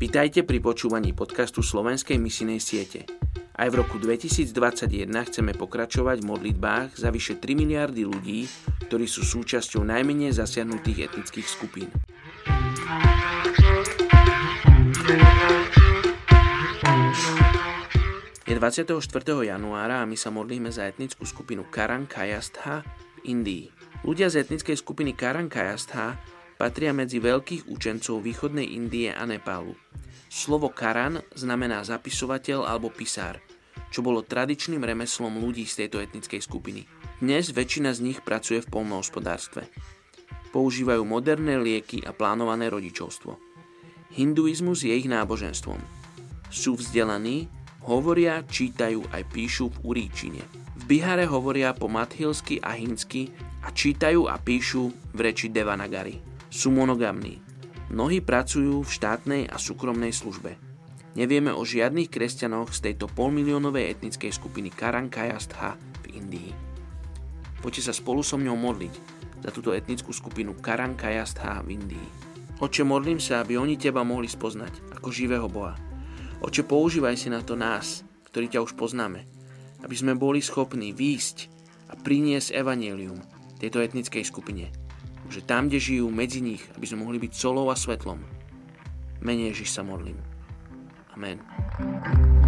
Vitajte pri počúvaní podcastu Slovenskej misinej siete. Aj v roku 2021 chceme pokračovať v modlitbách za vyše 3 miliardy ľudí, ktorí sú súčasťou najmenej zasiahnutých etnických skupín. Je 24. januára a my sa modlíme za etnickú skupinu Karan Kajastha v Indii. Ľudia z etnickej skupiny Karan Kajastha patria medzi veľkých učencov východnej Indie a Nepálu. Slovo Karan znamená zapisovateľ alebo pisár, čo bolo tradičným remeslom ľudí z tejto etnickej skupiny. Dnes väčšina z nich pracuje v polnohospodárstve. Používajú moderné lieky a plánované rodičovstvo. Hinduizmus je ich náboženstvom. Sú vzdelaní, hovoria, čítajú aj píšu v uríčine. V Bihare hovoria po mathilsky a hinsky a čítajú a píšu v reči Devanagari sú monogamní. Mnohí pracujú v štátnej a súkromnej službe. Nevieme o žiadnych kresťanoch z tejto polmiliónovej etnickej skupiny Karankajastha v Indii. Poďte sa spolu so mňou modliť za túto etnickú skupinu Karankajastha v Indii. Oče, modlím sa, aby oni teba mohli spoznať ako živého Boha. Oče, používaj si na to nás, ktorí ťa už poznáme, aby sme boli schopní výjsť a priniesť evanelium tejto etnickej skupine že tam, kde žijú medzi nich, aby sme mohli byť solou a svetlom. Menej Ježiš sa modlím. Amen. thank you